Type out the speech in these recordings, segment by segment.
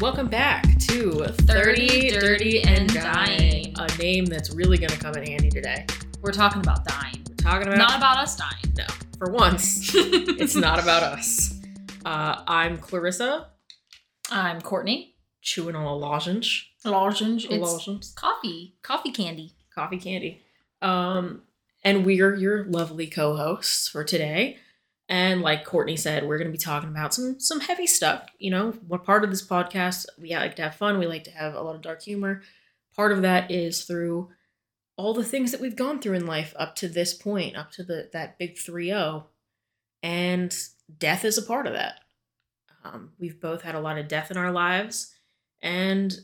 welcome back to 30, Dirty, and Dying. A name that's really going to come in handy today. We're talking about dying. We're talking about Not about us dying. no. For once, it's not about us. Uh, I'm Clarissa, I'm Kourtney. chewing on a lozenge, Lozenge. a It's lozenge, coffee. Coffee candy. coffee candy. Um, and we're your lovely co-hosts for today. And like Kourtney said, we're going to be talking about some some heavy stuff. You know, what part of this podcast we like to have fun. We like to have a lot of dark humor. Part of that is through all the things that we've gone through in life up to this point, up to the that big 3-0. And death is a part of that. Um, we've both had a lot of death in our lives, and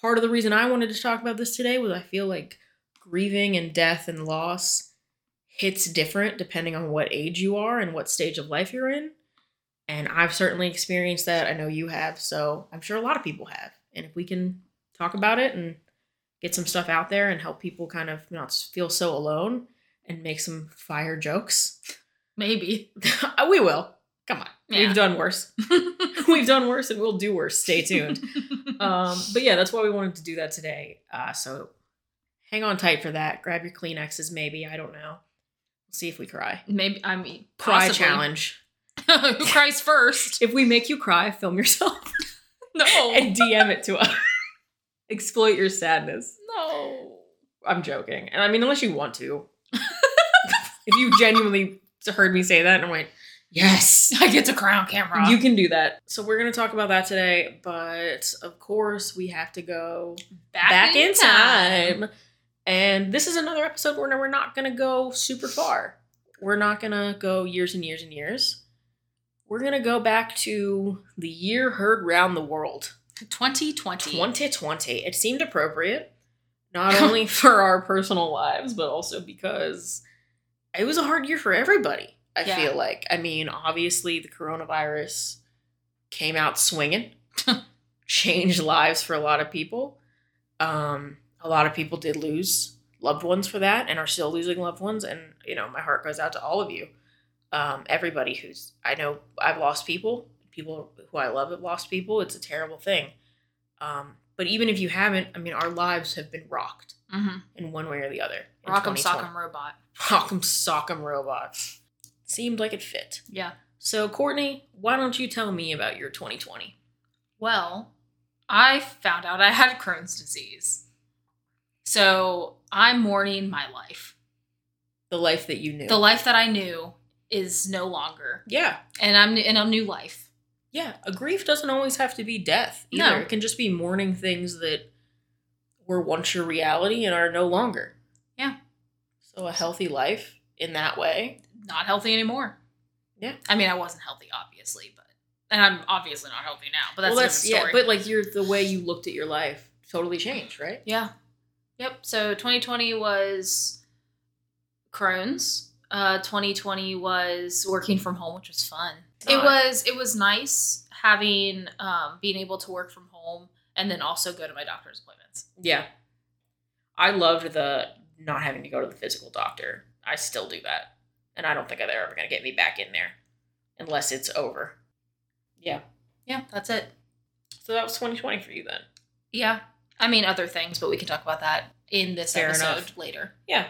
part of the reason I wanted to talk about this today was I feel like grieving and death and loss hits different depending on what age you are and what stage of life you're in. And I've certainly experienced that. I know you have, so I'm sure a lot of people have. And if we can talk about it and get some stuff out there and help people kind of not feel so alone and make some fire jokes, Maybe. we will. Come on. Yeah. We've done worse. We've done worse and we'll do worse. Stay tuned. um, but yeah, that's why we wanted to do that today. Uh, so hang on tight for that. Grab your Kleenexes, maybe. I don't know. See if we cry. Maybe. I mean, Cry possibly. challenge. Who cries first? If we make you cry, film yourself No. and DM it to us. Exploit your sadness. no. I'm joking. And I mean, unless you want to. if you genuinely heard me say that and went, yes, I get to cry on camera. You can do that. So we're going to talk about that today, but of course we have to go back, in time. And this is another episode where we're not going to go super far. We're not going to go years and years and years. We're going to go back to the year heard round the world, 2020. 2020. It seemed appropriate, not only for our personal lives, but also because it was a hard year for everybody. I Yeah. feel like. I mean, obviously, the coronavirus came out swinging, changed lives for a lot of people. Um, a lot of people did lose loved ones for that and are still losing loved ones. And, you know, my heart goes out to all of you. Um, everybody who's, I know I've lost people, people who I love have lost people. It's a terrible thing. Um, but even if you haven't, I mean, our lives have been rocked Mm-hmm. in one way or the other. Rock'em 2020. sock'em robot. Rock'em sock'em robots. Seemed like it fit. Yeah. So, Kourtney, why don't you tell me about your 2020? Well, I found out I had Crohn's disease. So I'm mourning my life. The life that you knew. The life that I knew is no longer. yeah. And I'm in a new life. Yeah. A grief doesn't always have to be death either. No. It can just be mourning things that were once your reality and are no longer. Yeah. So, a healthy life in that way. Not healthy anymore. Yeah. I mean, I wasn't healthy, obviously, but and I'm obviously not healthy now. But that's, well, a different yeah, but like your the way you looked at your life totally changed, right? Yeah. Yep. So 2020 was Crohn's. Uh, 2020 was working from home, which was fun. It was it was nice having um, being able to work from home and then also go to my doctor's appointments. Yeah. I loved the not having to go to the physical doctor. I still do that. And I don't think they're ever going to get me back in there unless it's over. Yeah. Yeah, that's it. So that was 2020 for you then. Yeah. I mean other things, but we can talk about that in this Fair episode enough. later. Yeah.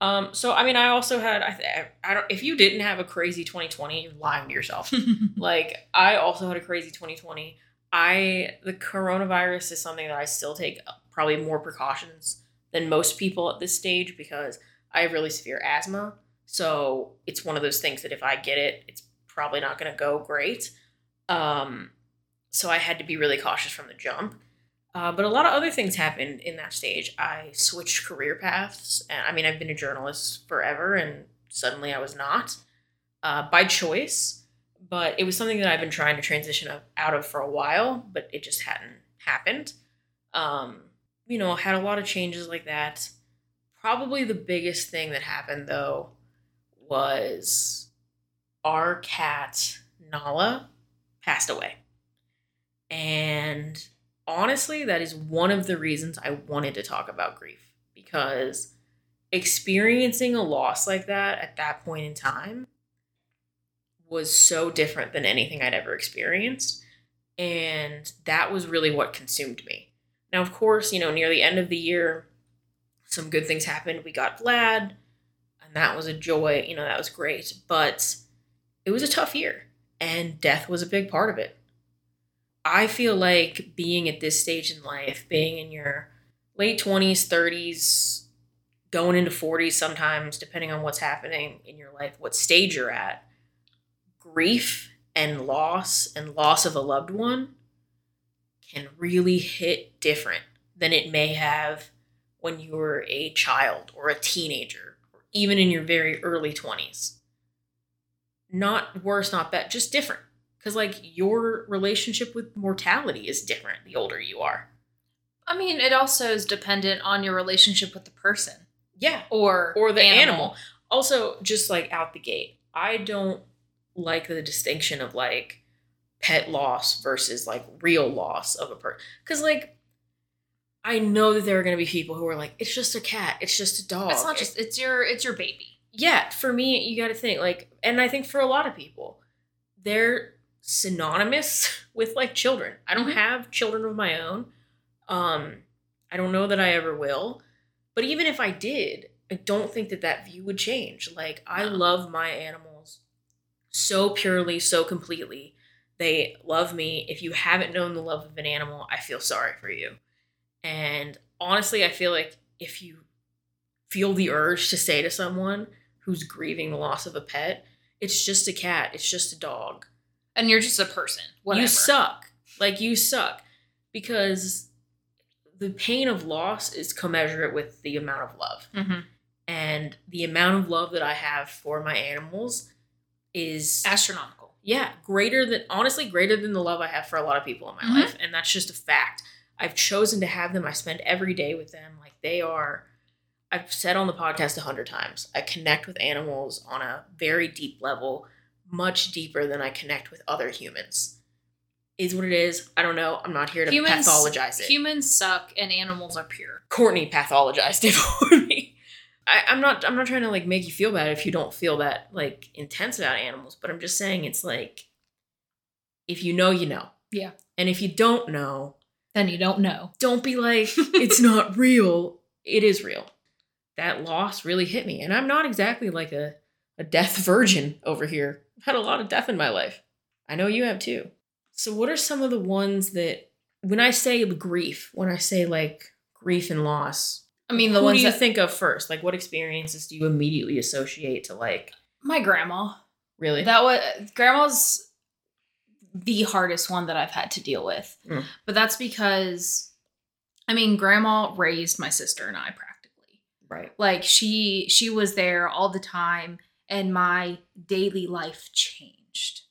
Um so I mean I also had I th- I don't if you didn't have a crazy 2020 you're lying to yourself. like I also had a crazy 2020. I the coronavirus is something that I still take probably more precautions than most people at this stage because I have really severe asthma. So it's one of those things that if I get it, it's probably not going to go great. Um, so I had to be really cautious from the jump. Uh, but a lot of other things happened in that stage. I switched career paths. And I mean, I've been a journalist forever, and suddenly I was not uh, by choice. But it was something that I've been trying to transition out of for a while, but it just hadn't happened. Um, you know, had a lot of changes like that. Probably the biggest thing that happened though was our cat Nala passed away. And honestly, that is one of the reasons I wanted to talk about grief because experiencing a loss like that at that point in time was so different than anything I'd ever experienced. And that was really what consumed me. Now, of course, you know, near the end of the year, some good things happened. We got Vlad, and that was a joy. You know, that was great. But it was a tough year, and death was a big part of it. I feel like being at this stage in life, being in your late 20s, 30s, going into 40s sometimes, depending on what's happening in your life, what stage you're at, grief and loss and loss of a loved one can really hit different than it may have when you were a child or a teenager or even in your very early 20s. Not worse, not bad, just different. Because, like, your relationship with mortality is different the older you are. I mean, it also is dependent on your relationship with the person Yeah. or Or the animal. Also, just like out the gate, I don't like the distinction of like pet loss versus like real loss of a person. Because, like, I know that there are going to be people who are like, it's just a cat, it's just a dog. It's not just it's your it's your baby. yeah, for me, you got to think like, and I think for a lot of people, they're synonymous with like children. I don't Mhm. have children of my own. Um, I don't know that I ever will. But even if I did, I don't think that that view would change. Like, I love my animals so purely, so completely. They love me. If you haven't known the love of an animal, I feel sorry for you. And honestly, I feel like if you feel the urge to say to someone who's grieving the loss of a pet, it's just a cat, it's just a dog. And you're just a person. Whatever. You suck. Like you suck. Because the pain of loss is commensurate with the amount of love. Mhm. And the amount of love that I have for my animals is Astronomical. yeah, greater than honestly greater than the love I have for a lot of people in my Mhm. life, and that's just a fact. I've chosen to have them. I spend every day with them. Like they are. I've said on the podcast a hundred times. I connect with animals on a very deep level, much deeper than I connect with other humans. Is what it is. I don't know. I'm not here to Humans- pathologize it. Humans suck and animals are pure. Kourtney pathologized it for me. I, I'm not I'm not trying to like make you feel bad if you don't feel that like intense about animals, but I'm just saying it's like if you know, you know. Yeah. And if you don't know, Then you don't know. don't be like, it's not real. It is real. That loss really hit me. And I'm not exactly like a, a death virgin over here. I've had a lot of death in my life. I know you have too. So, what are some of the ones that, when I say grief, when I say like grief and loss, I mean, the ones you that think of first? Like, what experiences do you immediately associate to like, my grandma. really? That was grandma's the hardest one that I've had to deal with. Mm. But that's because I mean, grandma raised my sister and I practically. right. Like she she was there all the time and my daily life changed.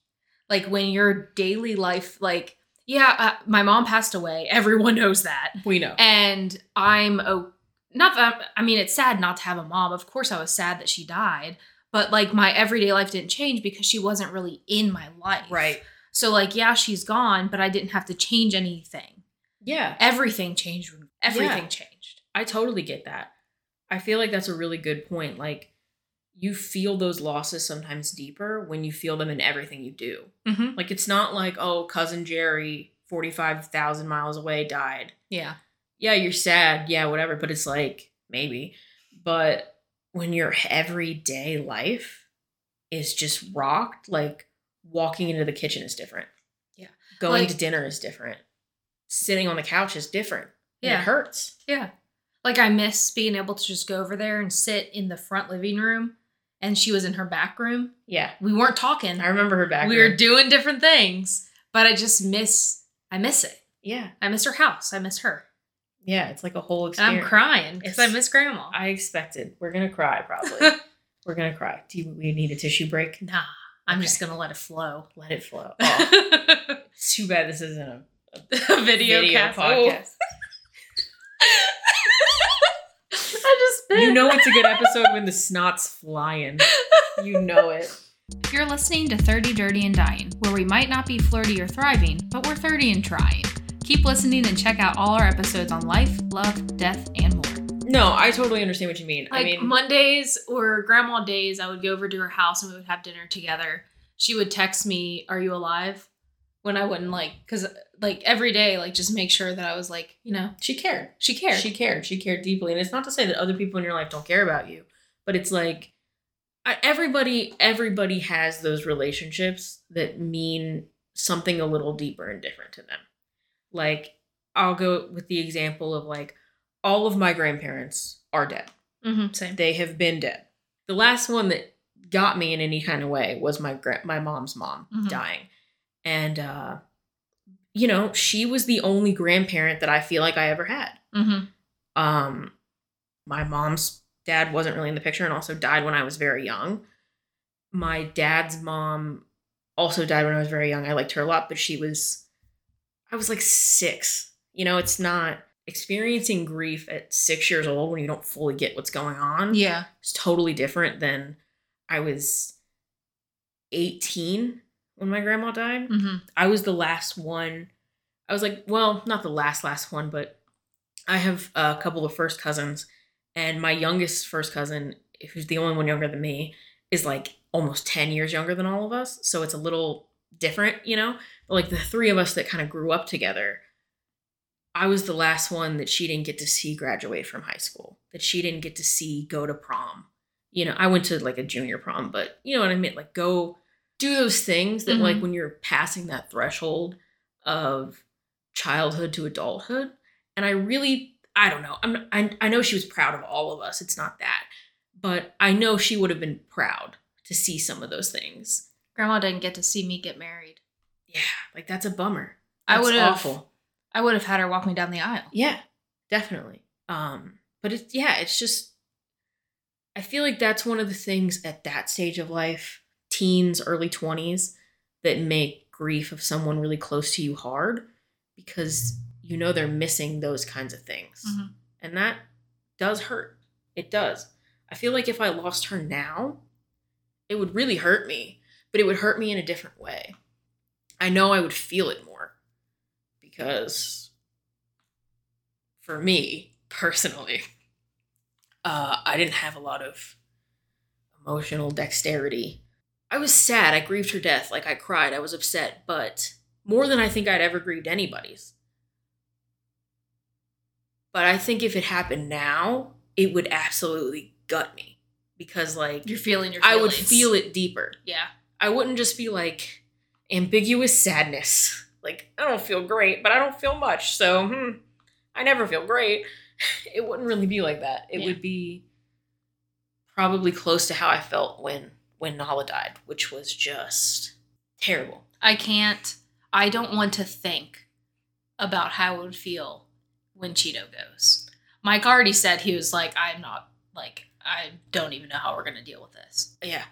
Like when your daily life like yeah, uh, my mom passed away. Everyone knows that. We know. And I'm oh, not that I mean it's sad not to have a mom. Of course I was sad that she died, but like my everyday life didn't change because she wasn't really in my life. Right. So like yeah, she's gone, but I didn't have to change anything. Yeah. Everything changed. Everything Yeah. changed. I totally get that. I feel like that's a really good point. Like, you feel those losses sometimes deeper when you feel them in everything you do. Mm-hmm. Like, it's not like, oh, cousin Jerry, 45,000 miles away, died. Yeah. Yeah, you're sad. Yeah, whatever. But it's like, maybe. But when your everyday life is just rocked, like, walking into the kitchen is different. Yeah. Going Like- to dinner is different. Sitting on the couch is different. Yeah. It hurts. Yeah. Like I miss being able to just go over there and sit in the front living room and she was in her back room. Yeah. We weren't talking. I remember her back. Room. We were doing different things, but I just miss I miss it. Yeah. I miss her house. I miss her. Yeah. It's like a whole And experience. I'm crying because I miss grandma. I expected. We're gonna cry probably. We're gonna cry. Do you, we need a tissue break? nah, I'm Okay. just gonna let it flow. Let it flow. Oh, too bad this isn't a, a video, video cast. podcast. Oh. I just You know it's a good episode when the snot's flying. You know it. You're listening to 30 Dirty and Dying, where we might not be flirty or thriving, but we're 30 and trying. Keep listening and check out all our episodes on life, love, death, and more. No, I totally understand what you mean. Like I mean, Mondays or grandma days, I would go over to her house and we would have dinner together. She would text me, Are you alive? when I wouldn't like because like every day like just make sure that I was like you know She cared. she cared. She cared. She cared deeply. And it's not to say that other people in your life don't care about you, but it's like I, everybody everybody has those relationships that mean something a little deeper and different to them. Like I'll go with the example of like all of my grandparents are dead. mm-hmm, same. They have been dead. The last one that got me in any kind of way was my gra- my mom's mom Mhm. dying. And uh you know, she was the only grandparent that I feel like I ever had. Mm-hmm. Um, my mom's dad wasn't really in the picture and also died when I was very young. My dad's mom also died when I was very young. I liked her a lot, but she was, I was like six. You know, it's not experiencing grief at six years old when you don't fully get what's going on. Yeah. It's totally different than I was 18 when my grandma died. Mm-hmm. I was the last one. I was like, well, not the last last one, but I have a couple of first cousins, and my youngest first cousin, who's the only one younger than me, is like almost 10 years younger than all of us. So it's a little different, you know? But like the three of us that kind of grew up together, I was the last one that she didn't get to see graduate from high school, that she didn't get to see go to prom. You know, I went to like a junior prom, but you know what I mean? Like go do those things that like Mhm. when you're passing that threshold of childhood to adulthood. And I really, I don't know. I'm, I, I know she was proud of all of us. It's not that. But I know she would have been proud to see some of those things. Grandma didn't get to see me get married. Yeah, like that's a bummer. I would have. awful. I would have had her walk me down the aisle. Yeah, definitely. Um, but it's yeah, it's just I feel like that's one of the things at that stage of life, teens, early 20s, that make grief of someone really close to you hard because you know they're missing those kinds of things. Mhm. And that does hurt. It does. I feel like if I lost her now, it would really hurt me, but it would hurt me in a different way. I know I would feel it more because for me personally, uh, I didn't have a lot of emotional dexterity. I was sad. I grieved her death. Like I cried. I was upset, but more than I think I'd ever grieved anybody's. But I think if it happened now, it would absolutely gut me because, like, You're feeling your. I would feel it deeper. Yeah. I wouldn't just be like ambiguous sadness. Like, I don't feel great, but I don't feel much. So, hmm, I never feel great. It wouldn't really be like that. It Yeah. would be probably close to how I felt when when Nala died, which was just terrible. I can't. I don't want to think about how it would feel when Cheeto goes. Mike already said he was like, I'm not like, I don't even know how we're gonna deal with this. Yeah.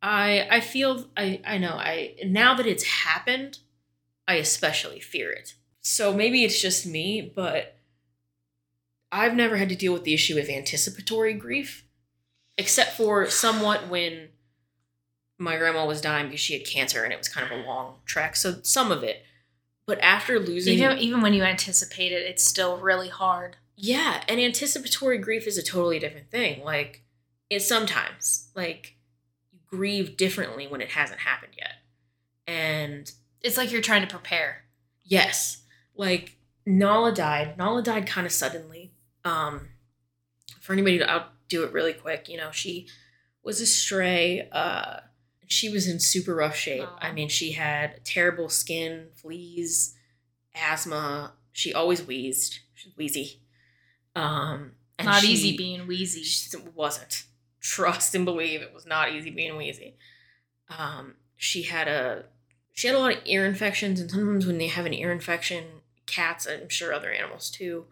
I I feel I I know I now that it's happened, I especially fear it. So maybe it's just me, but I've never had to deal with the issue of anticipatory grief, except for somewhat when my grandma was dying because she had cancer and it was kind of a long trek. So some of it, but after losing, Even even when you anticipate it, it's still really hard. yeah, and anticipatory grief is a totally different thing. Like it sometimes like you grieve differently when it hasn't happened yet. And It's like you're trying to prepare. yes, like Nala died. Nala died kind of suddenly. Um for anybody to I'll do it really quick, you know, she was a stray uh she was in super rough shape. I mean, she had terrible skin, fleas, asthma. She always wheezed. She's wheezy. Um, not she- easy being wheezy. She wasn't. Trust and believe it was not easy being wheezy. Um, she had a she had a lot of ear infections, and sometimes when they have an ear infection, cats, I'm sure other animals too,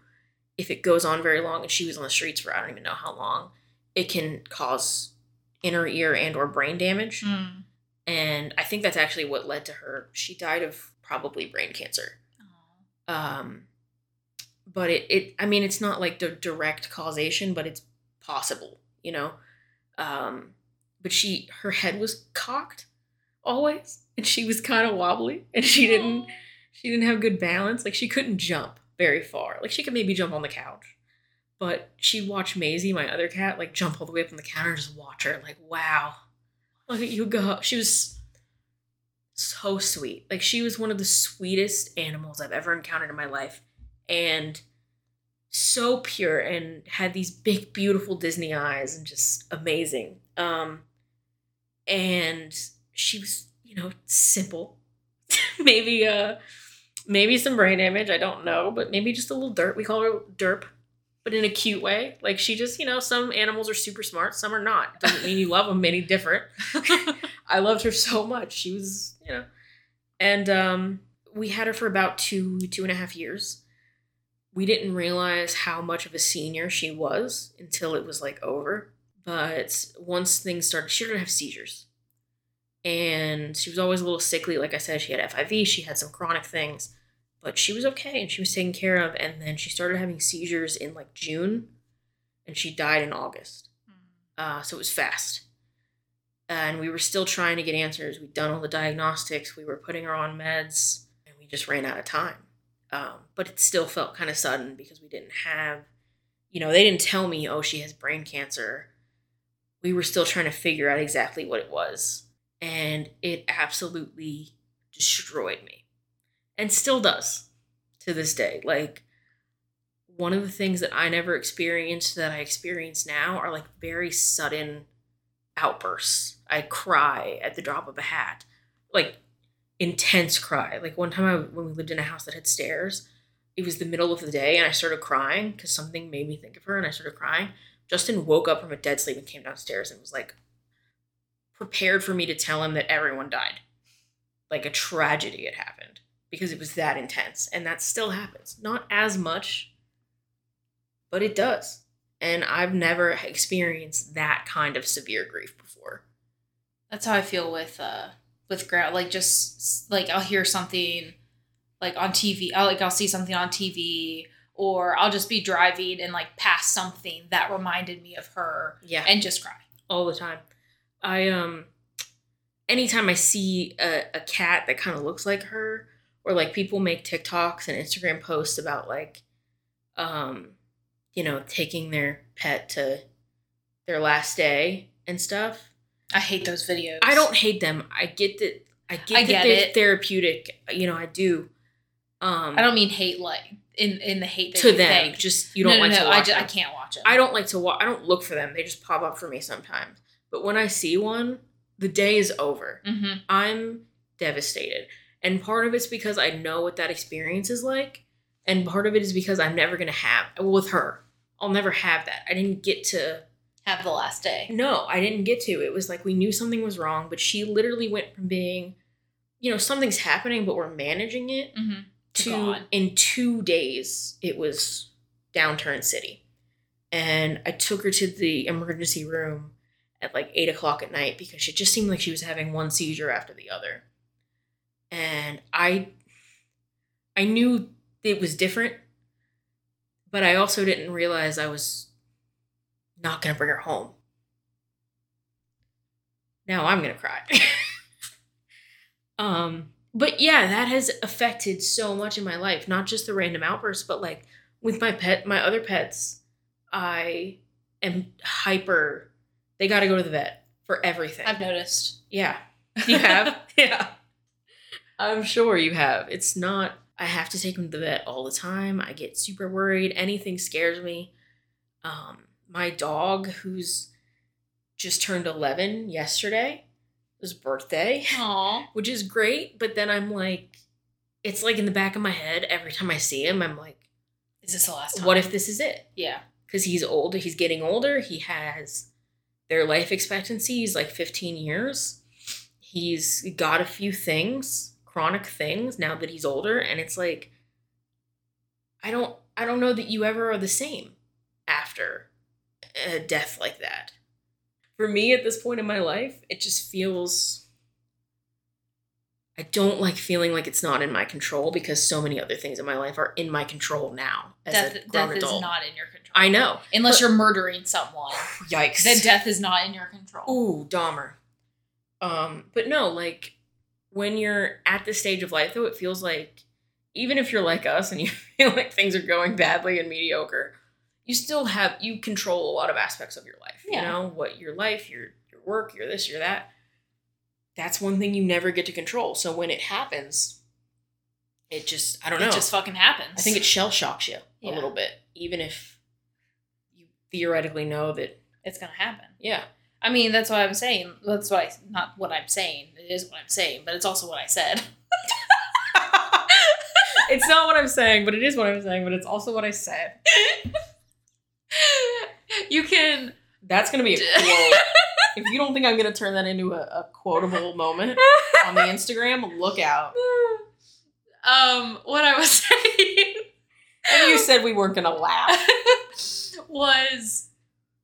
if it goes on very long, and she was on the streets for I don't even know how long, it can cause inner ear and or brain damage. Mm. And I think that's actually what led to her. She died of probably brain cancer um but it, it i mean it's not like the direct causation but it's possible you know um but she her head was cocked always and she was kind of wobbly and she didn't she didn't have good balance like she couldn't jump very far like she could maybe jump on the couch but she'd watch Maisie, my other cat, like jump all the way up on the counter and just watch her, like, wow, look at you go. She was so sweet. Like she was one of the sweetest animals I've ever encountered in my life. And so pure and had these big, beautiful Disney eyes and just amazing. Um, and she was, you know, simple. maybe uh maybe some brain damage, I don't know, but maybe just a little dirt. We call her derp, but in a cute way. Like she just, you know, some animals are super smart, some are not. Doesn't mean you love them any different. I loved her so much. She was, you know, and um, we had her for about two, two and a half years. We didn't realize how much of a senior she was until it was like over. But once things started, she didn't have seizures. And she was always a little sickly. Like I said, she had FIV, she had some chronic things, but she was okay and she was taken care of. And then she started having seizures in like June and she died in August. Uh, so it was fast and we were still trying to get answers. We'd done all the diagnostics, we were putting her on meds, and we just ran out of time. Um, but it still felt kind of sudden because we didn't have, you know, they didn't tell me, oh, she has brain cancer. We were still trying to figure out exactly what it was. And it absolutely destroyed me and still does to this day. Like, one of the things that I never experienced that I experience now are like very sudden outbursts. I cry at the drop of a hat, like intense cry. Like one time I, when we lived in a house that had stairs, it was the middle of the day and I started crying because something made me think of her and I started crying. Justin woke up from a dead sleep and came downstairs and was like prepared for me to tell him that everyone died. Like a tragedy had happened because it was that intense. And that still happens. Not as much, but it does and I've never experienced that kind of severe grief before. That's how I feel with uh with ground like just like I'll hear something like on TV. I'll like I'll see something on TV or I'll just be driving and like pass something that reminded me of her. Yeah. And just cry. All the time. I um anytime I see a, a cat that kind of looks like her, or like people make TikToks and Instagram posts about like um you know, taking their pet to their last day and stuff. I hate those videos. I don't hate them. I get that. I get, I get they're it. therapeutic. You know, I do. Um, I don't mean hate like in in the hate to them. Think. Just you don't no, like no, no, to watch. I, just, I can't watch them. I don't like to watch. I don't look for them. They just pop up for me sometimes. But when I see one, the day is over. Mm-hmm. I'm devastated, and part of it's because I know what that experience is like, and part of it is because I'm never gonna have with her. I'll never have that. I didn't get to have the last day. No, I didn't get to. It was like we knew something was wrong, but she literally went from being, you know, something's happening, but we're managing it, mm-hmm. to in two days, it was downturn city. And I took her to the emergency room at like eight o'clock at night because she just seemed like she was having one seizure after the other. And I I knew it was different but I also didn't realize I was not going to bring her home. Now I'm going to cry. um, but yeah, that has affected so much in my life, not just the random outbursts, but like with my pet, my other pets, I am hyper. They got to go to the vet for everything. I've noticed. Yeah. You have? yeah. I'm sure you have. It's not I have to take him to the vet all the time. I get super worried. Anything scares me. Um, my dog, who's just turned 11 yesterday, his birthday, Aww. which is great. But then I'm like, it's like in the back of my head every time I see him, I'm like, is this the last time? What if this is it? Yeah. Because he's older, he's getting older. He has their life expectancy is like 15 years. He's got a few things chronic things now that he's older and it's like I don't I don't know that you ever are the same after a death like that. For me at this point in my life, it just feels I don't like feeling like it's not in my control because so many other things in my life are in my control now. As death, a grown death adult. is not in your control. I know. Unless but, you're murdering someone. Yikes. Then death is not in your control. Ooh, Dahmer. Um, but no, like when you're at this stage of life, though, it feels like even if you're like us and you feel like things are going badly and mediocre, you still have you control a lot of aspects of your life. Yeah. You know what your life, your your work, your this, your that. that's one thing you never get to control. So when it happens, it just I don't know. It just fucking happens. I think it shell shocks you Yeah. a little bit, even if you theoretically know that. it's gonna happen. Yeah, I mean, that's what I'm saying. That's what I not what I'm saying. It is what I'm saying, but it's also what I said. it's not what I'm saying, but it is what I'm saying. But it's also what I said. you can That's gonna be a quote. if you don't think I'm gonna turn that into a, a quotable moment on the Instagram, look out. um what I was saying And you said we weren't gonna laugh. was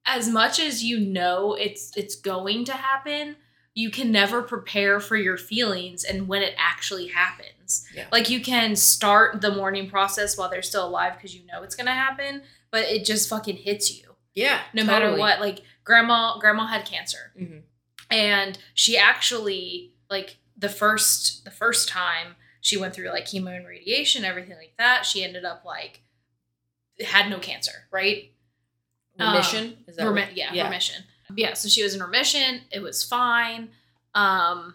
as much as you know it's it's going to happen, you can never prepare for your feelings and when it actually happens. Yeah. Like you can start the mourning process while they're still alive because you know it's gonna happen, but it just fucking hits you. Yeah, No matter what. Like grandma grandma had cancer. hmm and she actually like the first the first time she went through like chemo and radiation everything like that she ended up like had no cancer right Remission? Is that Remi- what- yeah, remission. Yeah so she was in remission. It was fine. Um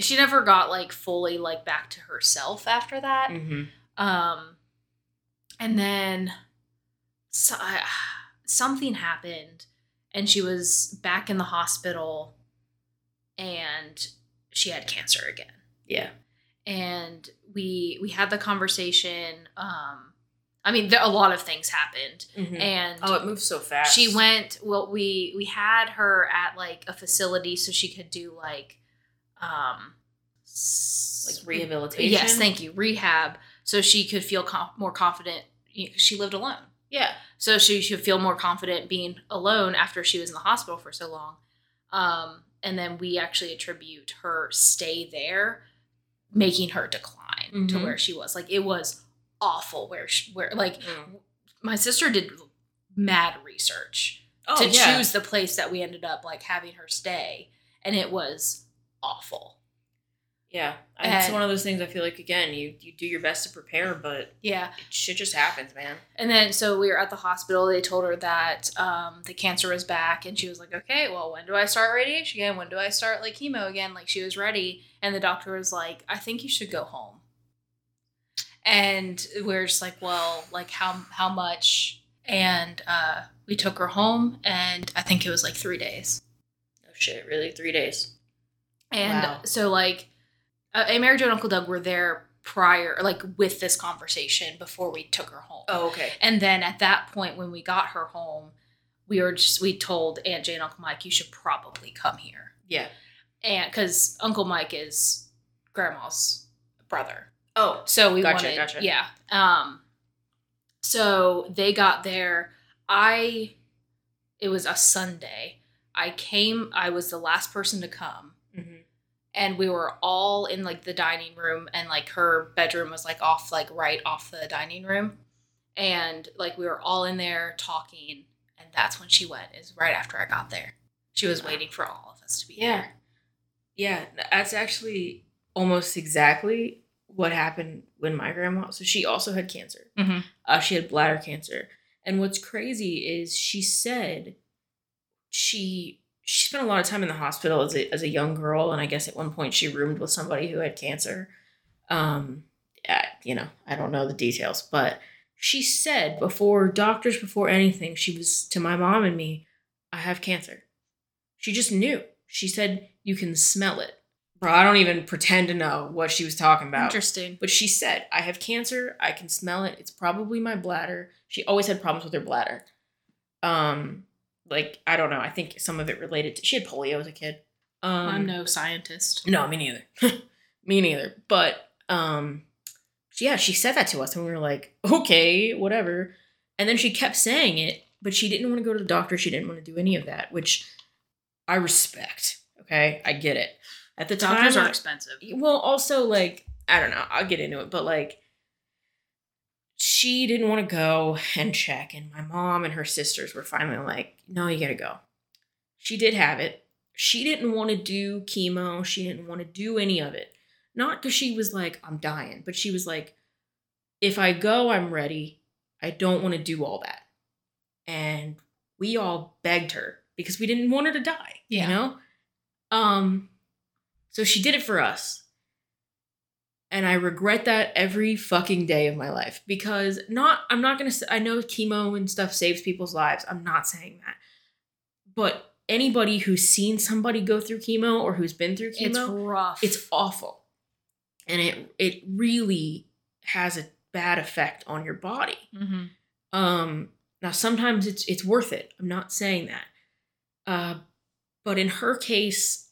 she never got like fully like back to herself after that. Mhm. um and then so, I- something happened and she was back in the hospital and she had cancer again. Yeah. and we we had the conversation um i mean there, a lot of things happened Mhm. and oh, it moved so fast. she went well we we had her at like a facility so she could do like um like rehabilitation. yes thank you rehab so she could feel com- more confident you know, 'cause she lived alone Yeah. so she should feel more confident being alone after she was in the hospital for so long um and then we actually attribute her stay there making her decline to Mhm. where she was like it was awful where she, where like Mm. my sister did mad research Oh, to yeah. choose the place that we ended up like having her stay and it was awful Yeah, And it's one of those things. I feel like again, you you do your best to prepare, but yeah it, shit just happens, man. and then so we were at the hospital they told her that um, the cancer was back and she was like okay well when do i start radiation again when do i start like chemo again like she was ready and the doctor was like i think you should go home and we are just like well like how how much and uh, we took her home and i think it was like three days Oh shit, really? Three days. And Wow. so, like, uh, and Mary Jo and Uncle Doug were there prior, like, with this conversation before we took her home. Oh, okay. And then at that point, when we got her home, we were just, we told Aunt Jane and Uncle Mike, you should probably come here. Yeah. And because Uncle Mike is grandma's brother. Oh, So we Gotcha, wanted, gotcha. yeah. Um, so they got there. I, it was a Sunday. I came, I was the last person to come hmm and we were all in like the dining room and like her bedroom was like off like right off the dining room and like we were all in there talking and that's when she went is right after i got there she was waiting for all of us to be Yeah. yeah. That's actually almost exactly what happened when my grandma. So she also had cancer. mm-hmm. Uh, she had bladder cancer, and what's crazy is she said she she spent a lot of time in the hospital as a, as a young girl, and I guess at one point she roomed with somebody who had cancer. Um, you know, I don't know the details, but she said before doctors, before anything, she was to my mom and me, I have cancer. She just knew. She said you can smell it. Bro, I don't even pretend to know what she was talking about. interesting But she said, I have cancer. I can smell it. It's probably my bladder. She always had problems with her bladder. Um, like, I don't know. I think some of it related to she had polio as a kid. Um i'm no scientist No, me neither. me neither. But um yeah, she said that to us and we were like, okay, whatever. And then she kept saying it, but she didn't want to go to the doctor. She didn't want to do any of that, which I respect. Okay. I get it. At the time, doctors are expensive. well also like i don't know i'll get into it but like she didn't want to go and check and my mom and her sisters were finally like no you gotta go. She did have it. She didn't want to do chemo. She didn't want to do any of it. Not because she was like i'm dying but she was like if i go i'm ready. I don't want to do all that. And we all begged her because we didn't want her to die Yeah. you know? Um So she did it for us. And I regret that every fucking day of my life because not I'm not going to I know chemo and stuff saves people's lives. I'm not saying that. But anybody who's seen somebody go through chemo or who's been through chemo, It's rough. it's awful. And it it really has a bad effect on your body. hmm Um, now sometimes it's it's worth it. I'm not saying that. Uh, but in her case,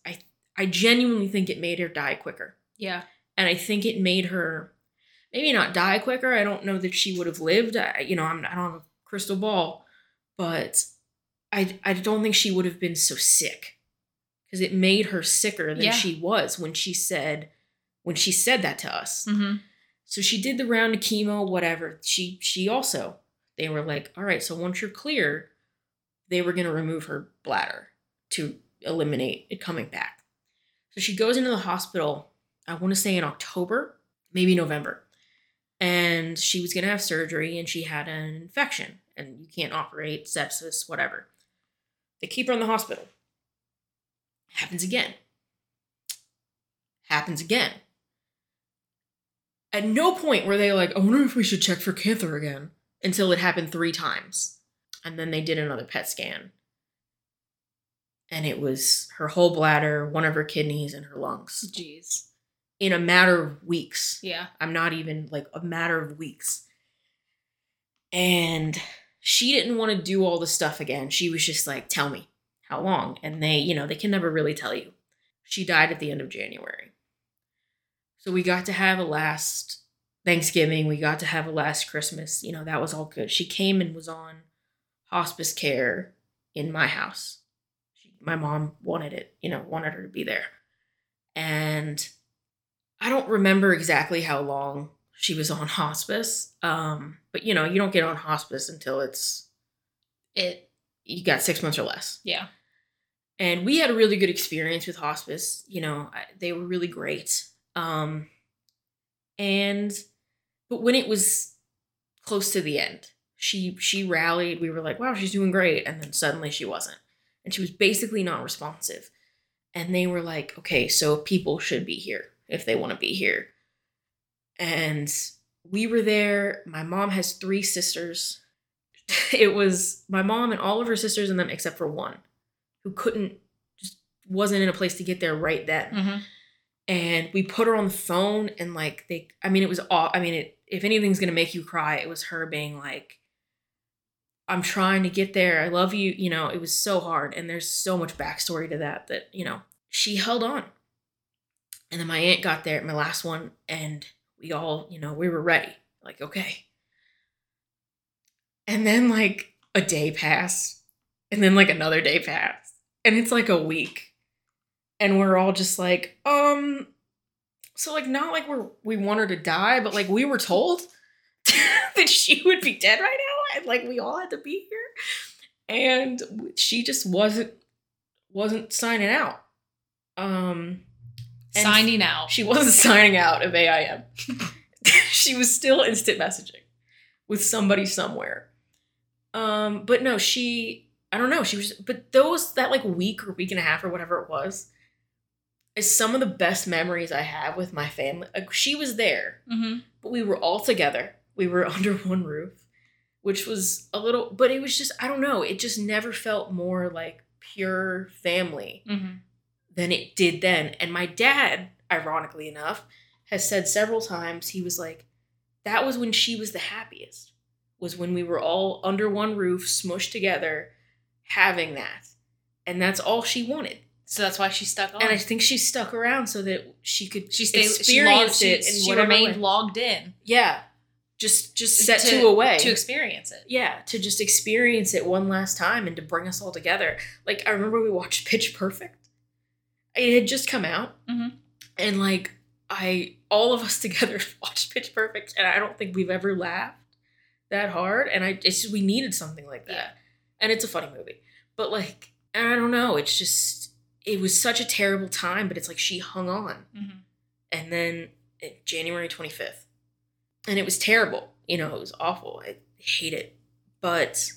I genuinely think it made her die quicker, Yeah. and I think it made her maybe not die quicker. I don't know that she would have lived. I, you know, I'm I don't have a crystal ball, but I I don't think she would have been so sick because it made her sicker than Yeah. she was when she said when she said that to us. hmm So she did the round of chemo, whatever. She she also they were like, all right, so once you're clear, they were gonna remove her bladder to eliminate it coming back. So she goes into the hospital, I want to say in October, maybe November. And she was gonna have surgery and she had an infection and you can't operate, sepsis, whatever. They keep her in the hospital. Happens again. Happens again. At no point were they like, I wonder if we should check for cancer again until it happened three times. And then they did another PET scan. And it was her whole bladder, one of her kidneys, and her lungs Jeez. in a matter of weeks. Yeah. I'm not even like a matter of weeks. And she didn't want to do all the stuff again. She was just like, tell me how long. And they, you know, they can never really tell you. She died at the end of January. So we got to have a last Thanksgiving. We got to have a last Christmas. You know, that was all good. She came and was on hospice care in my house. My mom wanted it, you know, wanted her to be there. And I don't remember exactly how long she was on hospice. Um, but you know, you don't get on hospice until it's It. you got six months or less. Yeah. And we had a really good experience with hospice. You know, I, they were really great. Um, and but when it was close to the end, she she rallied. We were like, "Wow, she's doing great," and then suddenly she wasn't, and she was basically not responsive. And they were like, "Okay, so people should be here if they want to be here." And we were there. My mom has three sisters. It was my mom and all of her sisters and them except for one who couldn't just wasn't in a place to get there right then hmm and we put her on the phone and like they i mean it was all i mean it, if anything's gonna make you cry it was her being like i'm trying to get there. I love you you know it was so hard. And there's so much backstory to that that you know she held on. And then my aunt got there my last one and we all you know we were ready. Like okay. And then like a day passed and then like another day passed and it's like a week. And we're all just like um so like not like we're we want her to die but like we were told that she would be dead right now and like we all had to be here and she just wasn't wasn't signing out um Signing out. she wasn't signing out of AIM. she was still instant messaging with somebody somewhere. Um, but no, she I don't know, she was but those that like week or week and a half or whatever it was is some of the best memories I have with my family. Like, she was there, hmm but we were all together. We were under one roof, which was a little but it was just I don't know, it just never felt more like pure family hmm than it did then. And my dad, ironically enough, has said several times he was like, that was when she was the happiest, was when we were all under one roof, smushed together, having that. And that's all she wanted. So that's why she stuck on. And I think she stuck around so that she could she stayed. She, logged, experience she, it in she remained way. logged in Yeah. Just just set to- two away. to experience it. yeah, to just experience it one last time and to bring us all together. Like I remember we watched Pitch Perfect. It had just come out, Mhm. and like I, all of us together watched Pitch Perfect, and I don't think we've ever laughed that hard. And I, it's just, we needed something like that, Yeah. and it's a funny movie. But like, I don't know, it's just it was such a terrible time. But it's like she hung on, hmm and then January 25th. And it was terrible. You know, it was awful. I hate it. But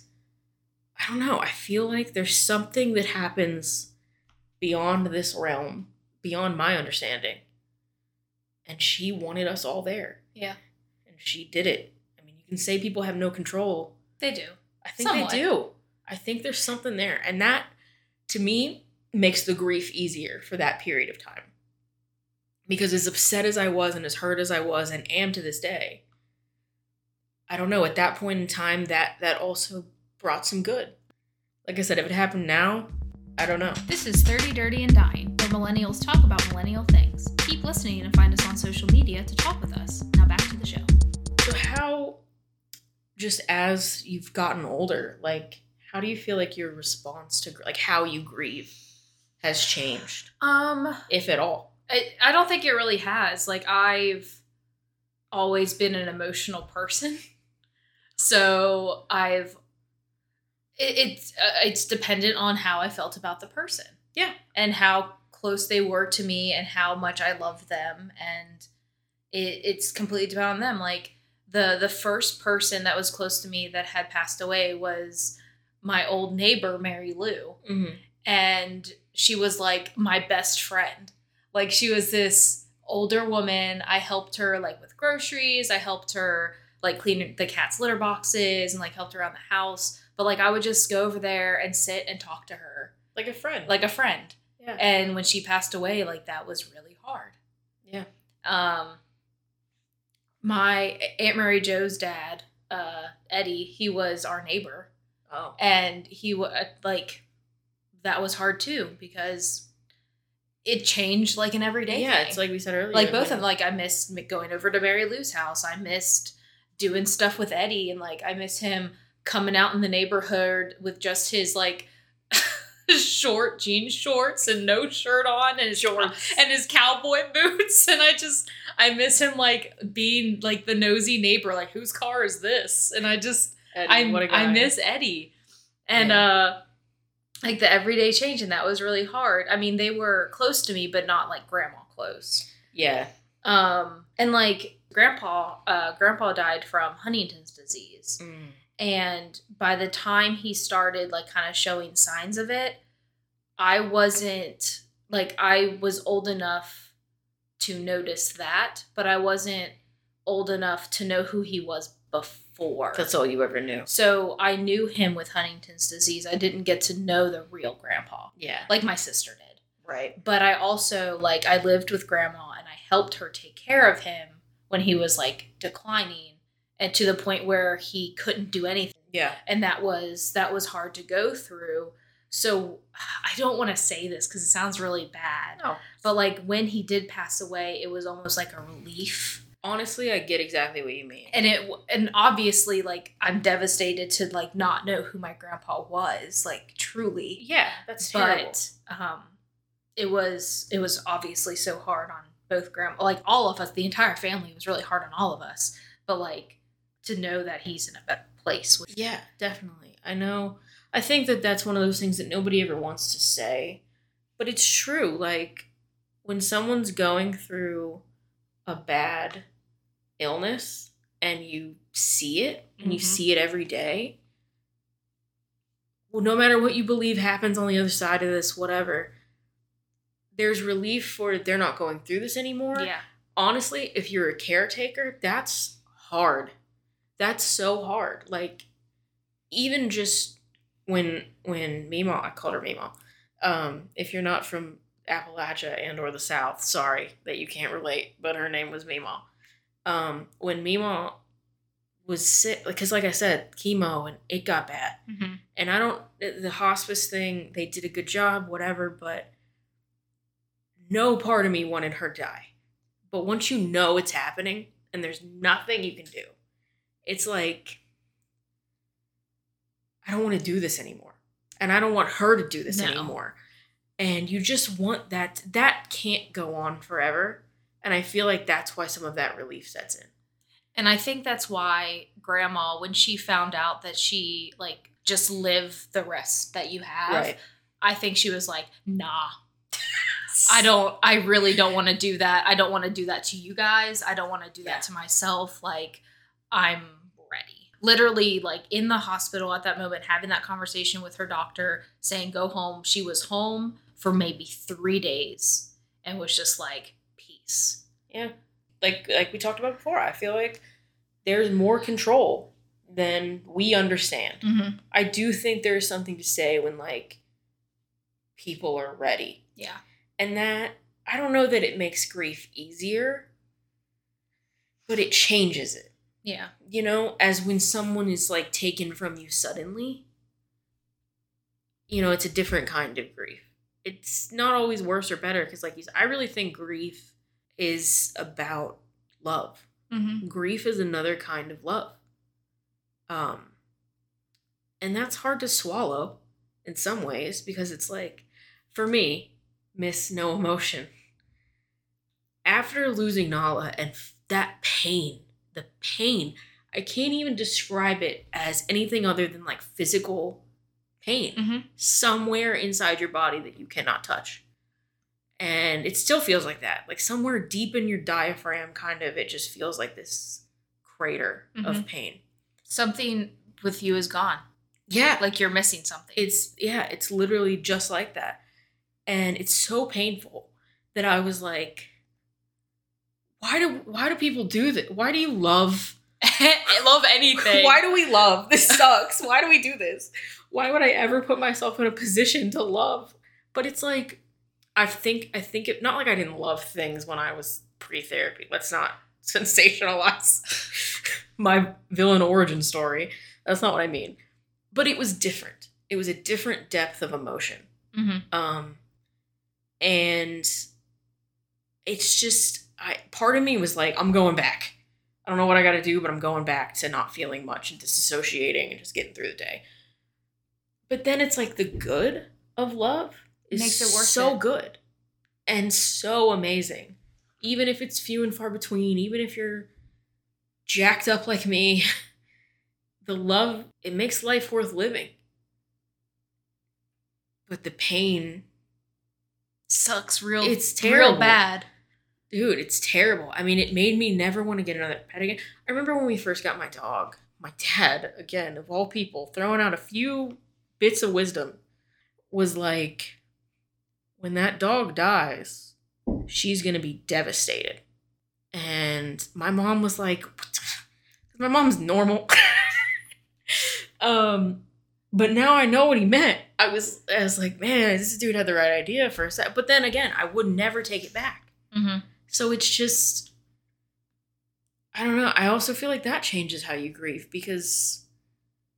I don't know. I feel like there's something that happens beyond this realm beyond my understanding. And she wanted us all there. Yeah. And she did it. I mean, you can say people have no control. They do. I think Somewhat. they do. I think there's something there. And that, to me, makes the grief easier for that period of time. Because as upset as I was and as hurt as I was and am to this day, I don't know, at that point in time that that also brought some good. Like I said, if it happened now, I don't know. This is 30 Dirty and Dying, where millennials talk about millennial things. Keep listening and find us on social media to talk with us. Now back to the show. So how just as you've gotten older, like how do you feel like your response to like how you grieve has changed, Um, if at all? I, I don't think it really has. Like I've always been an emotional person, so I've it, it's uh, it's dependent on how I felt about the person. Yeah. and how close they were to me and how much I loved them, and it, it's completely dependent on them. Like the the first person that was close to me that had passed away was my old neighbor Mary Lou Mm-hmm. and she was like my best friend. Like she was this older woman. I helped her like with groceries. I helped her like clean the cat's litter boxes and like helped around the house. But like I would just go over there and sit and talk to her Like a friend. like a friend. yeah. And when she passed away, like that was really hard. yeah. Um my Aunt Mary Jo's dad, uh Eddie, he was our neighbor Oh. and he was like that was hard too because it changed like an everyday Yeah, thing. it's like we said earlier. like both of them like i missed going over to mary lou's house i missed doing stuff with eddie and like i miss him coming out in the neighborhood with just his like short jean shorts and no shirt on and his Shorts. and his cowboy boots and i just i miss him like being like the nosy neighbor like whose car is this and i just Eddie, I what a guy. I miss Eddie, and Yeah. uh, like the everyday change, and that was really hard. I mean, they were close to me, but not like grandma close. Yeah. Um, and like grandpa, uh, grandpa died from Huntington's disease, Mm. and by the time he started like kind of showing signs of it, I wasn't like I was old enough to notice that, but I wasn't old enough to know who he was before. That's all you ever knew. So I knew him with Huntington's disease. I didn't get to know the real grandpa Yeah. like my sister did. Right. But I also like I lived with grandma and I helped her take care of him when he was like declining and to the point where he couldn't do anything. Yeah. And that was that was hard to go through. So I don't want to say this cuz it sounds really bad. No. But like when he did pass away, it was almost like a relief Honestly, I get exactly what you mean. and it and obviously like i'm devastated to like not know who my grandpa was like truly yeah, that's terrible. but um it was it was obviously so hard on both grandma like all of us the entire family was really hard on all of us but like to know that he's in a better place was Yeah, definitely. I know. I think that that's one of those things that nobody ever wants to say, but it's true. Like when someone's going through a bad illness and you see it and you Mhm. see it every day, well, no matter what you believe happens on the other side of this, whatever, there's relief for they're not going through this anymore yeah honestly, if you're a caretaker, that's hard. That's so hard. Like even just when when Mima, I called her Mima. Um, if you're not from Appalachia and or the South, sorry that you can't relate, but her name was Mima. Um, when Mima was sick, because like I said, chemo and it got bad mm-hmm. and I don't the hospice thing, they did a good job, whatever, but no part of me wanted her to die. But once you know it's happening and there's nothing you can do, it's like I don't want to do this anymore. And I don't want her to do this No. anymore. And you just want that that can't go on forever. And I feel like that's why some of that relief sets in. and i think that's why grandma when she found out that she like just live the rest that you have I think she was like, nah, I don't, I really don't want to do that. I don't want to do that to you guys. I don't want to do Yeah. that to myself. Like, I'm ready. Literally, like in the hospital at that moment, having that conversation with her doctor saying, go home. She was home for maybe three days. and was just like peace. Yeah. Like like we talked about before, I feel like there's more control than we understand. Mm-hmm. I do think there is something to say when like people are ready. Yeah. And that I don't know that it makes grief easier, but it changes it. Yeah. You know, as when someone is like taken from you suddenly, you know, it's a different kind of grief. It's not always worse or better because, like you said, I really think grief is about love. Mm-hmm. Grief is another kind of love. Um, and that's hard to swallow in some ways because it's like, for me, miss no emotion. After losing Nala and f- that pain, the pain, I can't even describe it as anything other than like physical pain Mm-hmm. somewhere inside your body that you cannot touch. And it still feels like that. Like somewhere deep in your diaphragm, kind of, it just feels like this crater of Mhm. pain. Something with you is gone. Yeah. Like you're missing something. it's, yeah, it's literally just like that. And it's so painful that I was like, why do why do people do that? Why do you love I love anything. Why do we love? This sucks. Why do we do this? Why would I ever put myself in a position to love? But it's like I think I think it not like I didn't love things when I was pre-therapy. Let's not sensationalize my villain origin story. That's not what I mean. But it was different. It was a different depth of emotion. Mm-hmm. Um and it's just I part of me was like, I'm going back. I don't know what I gotta do, but I'm going back to not feeling much and disassociating and just getting through the day. But then it's like the good of love is Makes it worth so it. good and so amazing. Even if it's few and far between, even if you're jacked up like me, the love it makes life worth living. But the pain Sucks real. It's real terrible. bad. Dude, it's terrible. I mean, it made me never want to get another pet again. I remember when we first got my dog, my dad, again, of all people, throwing out a few bits of wisdom, was like, when that dog dies, she's going to be devastated. And my mom was like, "What my mom's normal. um, but now I know what he meant. I was, I was like, man, this dude had the right idea for a sec. But then again, I would never take it back. Mm-hmm. So it's just I don't know. I also feel like that changes how you grieve because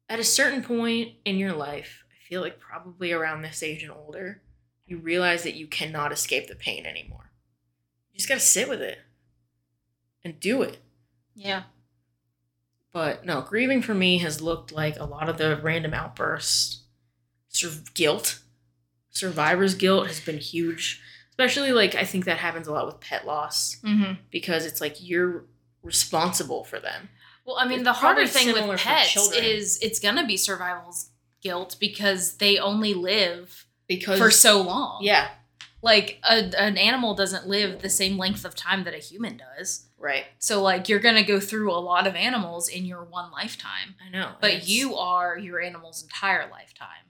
at a certain point in your life, I feel like probably around this age and older, you realize that you cannot escape the pain anymore. You just got to sit with it and do it. Yeah. But no, grieving for me has looked like a lot of the random outbursts. Sur- guilt, survivor's guilt has been huge. Especially like I think that happens a lot with pet loss Mm-hmm. because it's like you're responsible for them. Well, I mean, It's the harder thing with pets is it's gonna be survival's guilt because they only live Because for so long. yeah, Like a, an animal doesn't live the same length of time that a human does. right. So like you're gonna go through a lot of animals in your one lifetime. I know. But It's- you are your animal's entire lifetime.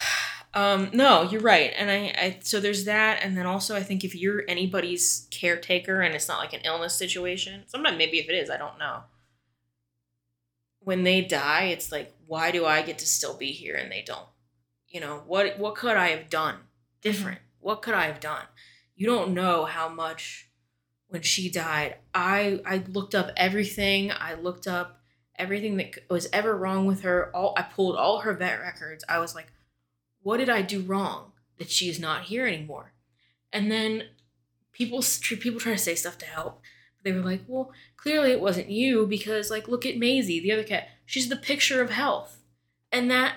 um no, you're right. And I, I so there's that and then also I think if you're anybody's caretaker and it's not like an illness situation, sometimes maybe if it is, I don't know. When they die, it's like why do I get to still be here and they don't? You know, what what could I have done different? Mm-hmm. What could I have done? You don't know how much when she died, I I looked up everything. I looked up everything that was ever wrong with her. All I pulled all her vet records. I was like, what did I do wrong that she's not here anymore? And then people people try to say stuff to help. They were like, well, clearly it wasn't you because like look at Maisie, the other cat. She's the picture of health, and that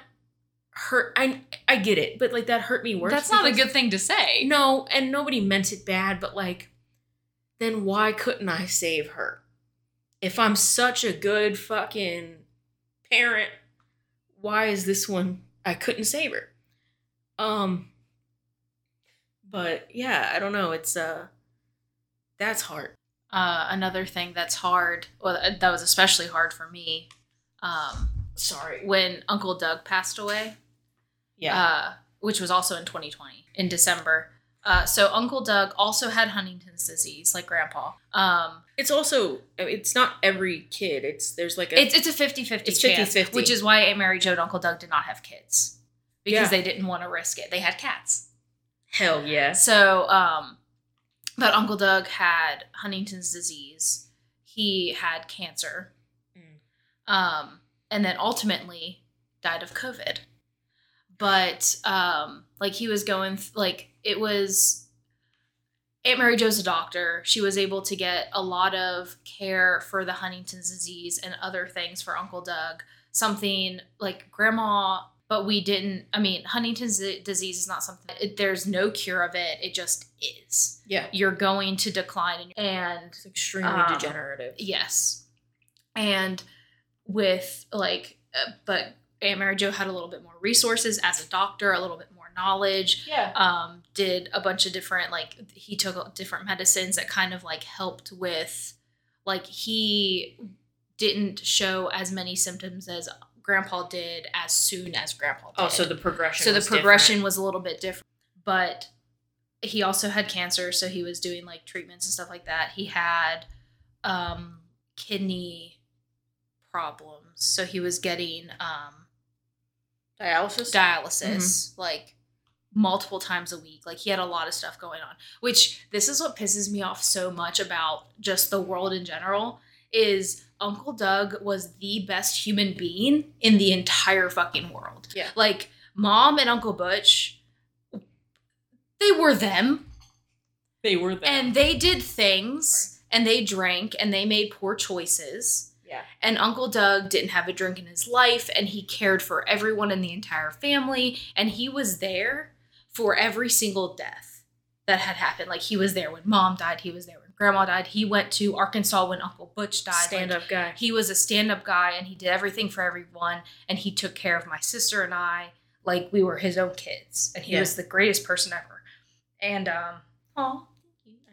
hurt. I I get it, but like that hurt me worse. That's not a good thing to say. no, and nobody meant it bad, but like, then why couldn't I save her? If I'm such a good fucking parent, why is this one I couldn't save her? Um, but yeah, I don't know. It's uh, that's hard. Uh, another thing that's hard, well, that was especially hard for me, um, Sorry. when Uncle Doug passed away, Yeah. uh, which was also in 2020 in December. Uh, so Uncle Doug also had Huntington's disease, like Grandpa. Um, It's also it's not every kid. It's there's like a it's it's a 50-50 chance, 50-50. which is why Aunt Mary Jo and Uncle Doug did not have kids because Yeah. they didn't want to risk it. They had cats. hell yeah. So, um, but Uncle Doug had Huntington's disease. He had cancer. Mm. Um, and then ultimately died of COVID. But um, like he was going th- like it was Aunt Mary Jo's a doctor. She was able to get a lot of care for the Huntington's disease and other things for Uncle Doug. Something like grandma, but we didn't. I mean, Huntington's disease is not something. It, there's no cure of it. It just is. Yeah. You're going to decline, and It's extremely Um, degenerative. Yes. And with like, uh, but Mary Jo had a little bit more resources as a doctor, a little bit more knowledge. Yeah. Um, did a bunch of different like he took different medicines that kind of like helped with like he didn't show as many symptoms as grandpa did as soon as grandpa did. Oh, so the progression. so the progression different. was a little bit different but he also had cancer so he was doing like treatments and stuff like that he had um kidney problems so he was getting um dialysis. dialysis mm-hmm. like multiple times a week like he had a lot of stuff going on which this is what pisses me off so much about just the world in general is uncle doug was the best human being in the entire fucking world Yeah. like mom and uncle butch they were them they were there. and they did things and they drank and they made poor choices yeah. and Uncle Doug didn't have a drink in his life, and he cared for everyone in the entire family, and he was there for every single death that had happened. Like he was there when mom died, he was there when grandma died, he went to Arkansas when Uncle Butch died. Stand Like, up guy. He was a stand up guy, and he did everything for everyone, and he took care of my sister and I like we were his own kids, and he Yeah. was the greatest person ever. And um, oh,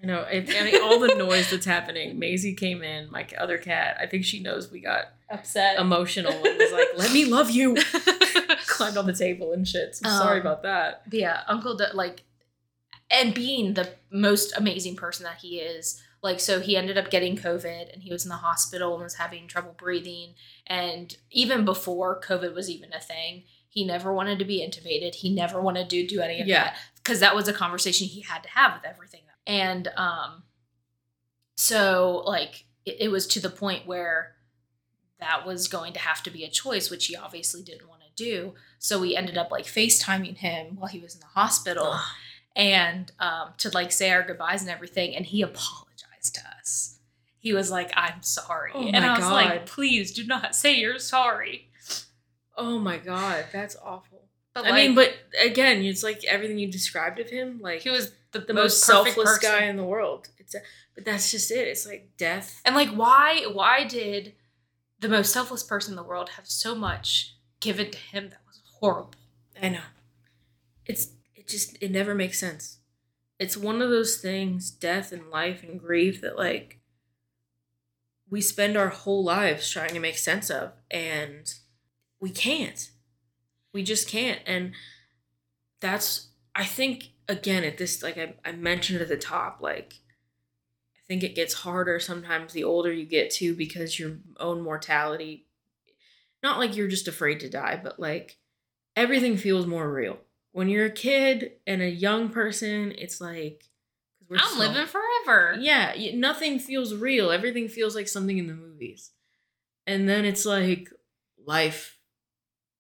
I know. If, I mean, all the noise that's happening. Maisie came in, my other cat. I think she knows we got upset. emotional and was like, "Let me love you." Climbed on the table and shit. So sorry Um, about that. But yeah, Uncle like, and being the most amazing person that he is, like, so he ended up getting COVID and he was in the hospital and was having trouble breathing. And even before COVID was even a thing, he never wanted to be intubated. He never wanted to do any of Yeah. that because that was a conversation he had to have with everything. And um, so like it, it was to the point where that was going to have to be a choice, which he obviously didn't want to do. So we ended up like FaceTiming him while he was in the hospital and um, to like say our goodbyes and everything. And he apologized to us. He was like, I'm sorry. Oh and I was God. like, please do not say you're sorry. Oh my god, that's awful. But I mean, but again, it's like everything you described of him, like he was the, the most, most selfless person. guy in the world. It's a, but that's just it. It's like death. And like, why? Why did the most selfless person in the world have so much given to him that was horrible? I know. It's it just it never makes sense. It's one of those things, death and life and grief that like we spend our whole lives trying to make sense of and we can't. We just can't. And that's I think again at this like I, I mentioned at the top, like I think it gets harder sometimes the older you get too because your own mortality not like you're just afraid to die, but like everything feels more real. When you're a kid and a young person, it's like we're I'm so- living forever. Yeah, nothing feels real. Everything feels like something in the movies. And then it's like life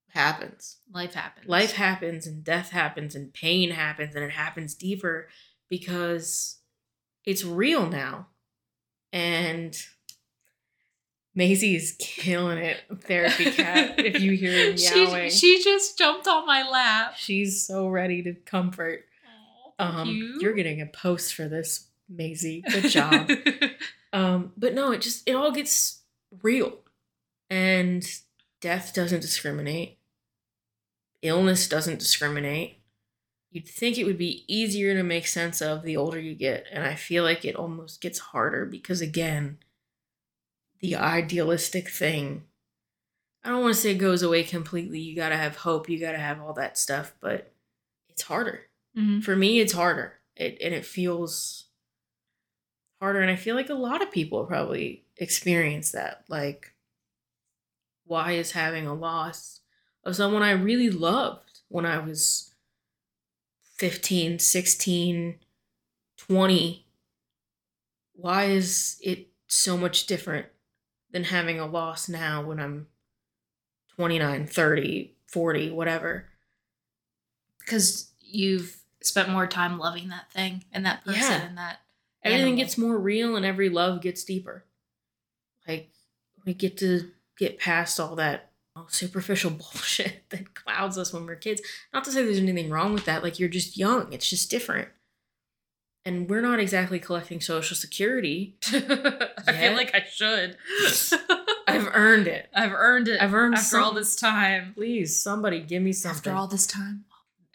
happens. Life happens. Life happens and death happens and pain happens and it happens deeper because it's real now. And Maisie is killing it, therapy cat. if you hear her meowing, she, she just jumped on my lap. she's so ready to comfort. Um, you. you're getting a post for this, Maisie. Good job. um, but no, it just it all gets real, and death doesn't discriminate. Illness doesn't discriminate. You'd think it would be easier to make sense of the older you get, and I feel like it almost gets harder because again, the idealistic thing. I don't want to say it goes away completely. You gotta have hope. You gotta have all that stuff, but it's harder Mhm. for me it's harder It and it feels harder and I feel like a lot of people probably experience that. Like why is having a loss of someone I really loved when I was 15, 16, 20 why is it so much different than having a loss now when I'm 29, 30, 40, whatever? Because you've spent more time loving that thing and that person Yeah. and that Everything animal. gets more real and every love gets deeper. Like we get to get past all that oh, superficial bullshit that clouds us when we're kids. Not to say there's anything wrong with that. Like you're just young. It's just different. And we're not exactly collecting social security. I feel like I should. I've earned it. I've earned it. I've earned after all this time. Please, somebody give me something. After all this time.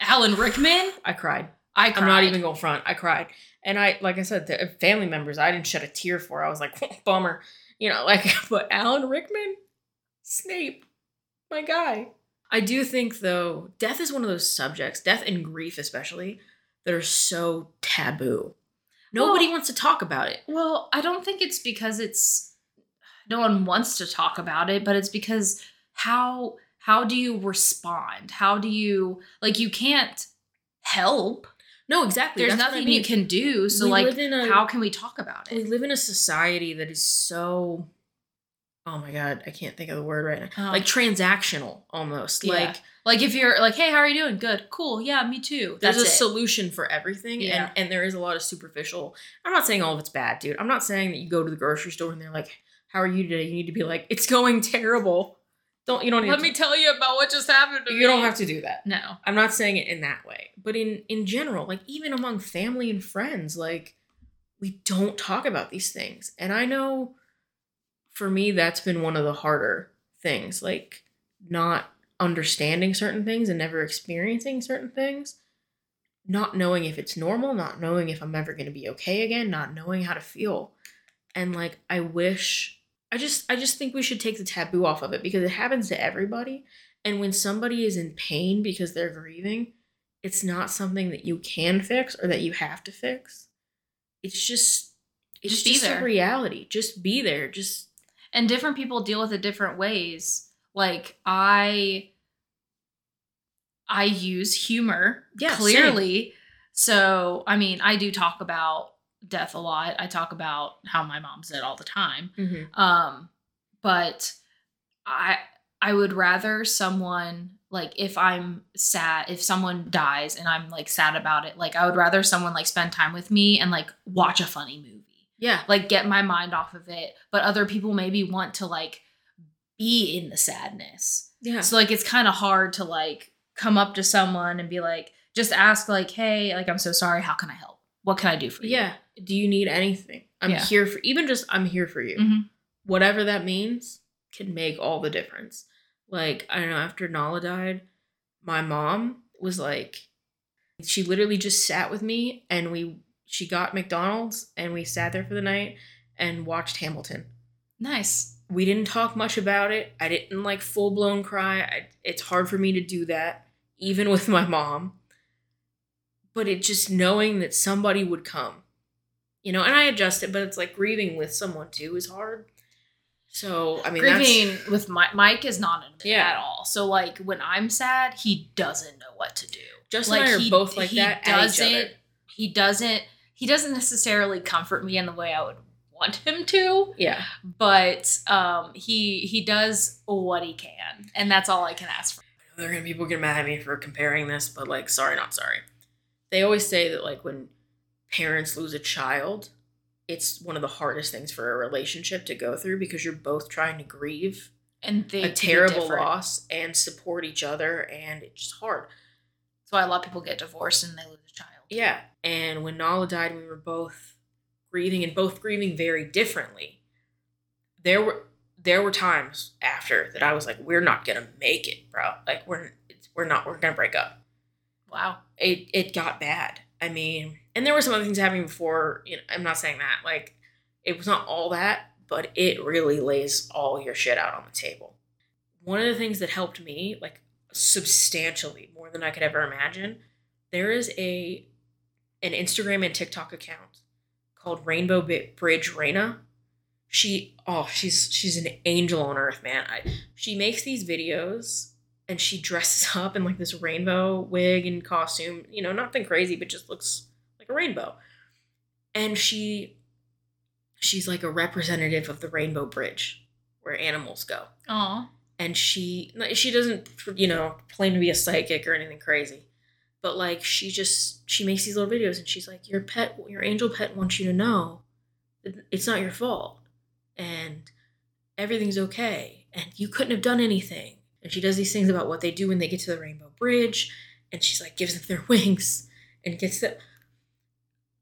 Alan Rickman? I cried. I cried. I'm not even going front. I cried. And I, like I said, the uh, family members, I didn't shed a tear for. I was like, bummer. You know, like, but Alan Rickman, Snape, my guy. I do think, though, death is one of those subjects, death and grief especially, that are so taboo. Nobody Well- wants to talk about it. Well, I don't think it's because it's no one wants to talk about it, but it's because how how do you respond? How do you like you can't help. No, exactly. There's That's what I nothing mean. you can do. So We like a- how can we talk about it? We live in a society that is so. Oh my god, I can't think of the word right now. Oh. Like transactional almost. Yeah. Like Like if you're like, hey, how are you doing? Good, cool, yeah, me too. there's That's a it. solution for everything Yeah. and and there is a lot of superficial i'm not saying all of it's bad dude i'm not saying that you go to the grocery store and they're like how are you today you need to be like it's going terrible don't you don't need to. Let to, me tell you about what just happened to me. you don't have to do that No. i'm not saying it in that way but in in general like even among family and friends like we don't talk about these things and i know for me that's been one of the harder things like not understanding certain things and never experiencing certain things. Not knowing if it's normal not knowing if i'm ever going to be okay again not knowing how to feel. And like i wish i just i just think we should take the taboo off of it because it happens to everybody. And when somebody is in pain because they're grieving it's not something that you can fix or that you have to fix. It's just it's Just just, a there. reality. Just be there. Just and different people deal with it different ways. Like i i use humor Yeah, same. clearly. So i mean i do talk about death a lot. I talk about how my mom's dead all the time. Um but i i would rather someone like if i'm sad if someone dies and i'm like sad about it like i would rather someone like spend time with me and like watch a funny movie yeah. like get my mind off of it but other people maybe want to like be in the sadness. Yeah. So like it's kind of hard to like come up to someone and be like just ask like hey like i'm so sorry how can i help? What can i do for you? Yeah. Do you need anything? I'm Yeah. here for even just i'm here for you. Mhm. whatever that means can make all the difference. Like i don't know after nala died my mom was like she literally just sat with me and we she got mcdonald's and we sat there for the night and watched hamilton nice we didn't talk much about it. I didn't like full blown cry. I, it's hard for me to do that, even with my mom. But it just knowing that somebody would come, you know, and I adjust it, but it's like grieving with someone too is hard. So I mean, grieving with Mike, Mike is not it Yeah. at all. So like when I'm sad, he doesn't know what to do. Justin and I are both like that at each other. He doesn't. He doesn't necessarily comfort me in the way I would want him to, yeah, but um, he he does what he can, and that's all I can ask for. there are gonna be people get mad at me for comparing this, but like, sorry, not sorry. They always say that like when parents lose a child, it's one of the hardest things for a relationship to go through because you're both trying to grieve And a terrible loss and support each other and it's just hard That's why a lot of people get divorced and they lose. Yeah and when nala died we were both grieving and both grieving very differently. There were there were times after that i was like we're not gonna make it bro. Like we're it's, we're not we're gonna break up. Wow. it it got bad. I mean and there were some other things happening before you know i'm not saying that like it was not all that but it really lays all your shit out on the table. One of the things that helped me like substantially more than i could ever imagine there is a an Instagram and TikTok account called Rainbow Bridge Raina. She oh she's she's an angel on earth, man. I, she makes these videos and she dresses up in like this rainbow wig and costume. You know, nothing crazy, but just looks like a rainbow. And she she's like a representative of the Rainbow Bridge where animals go Aw. and she she doesn't you know claim to be a psychic or anything crazy but like she just she makes these little videos and she's like your pet your angel pet wants you to know that it's not your fault and everything's okay and you couldn't have done anything. And she does these things about what they do when they get to the rainbow bridge and she's like gives them their wings and gets them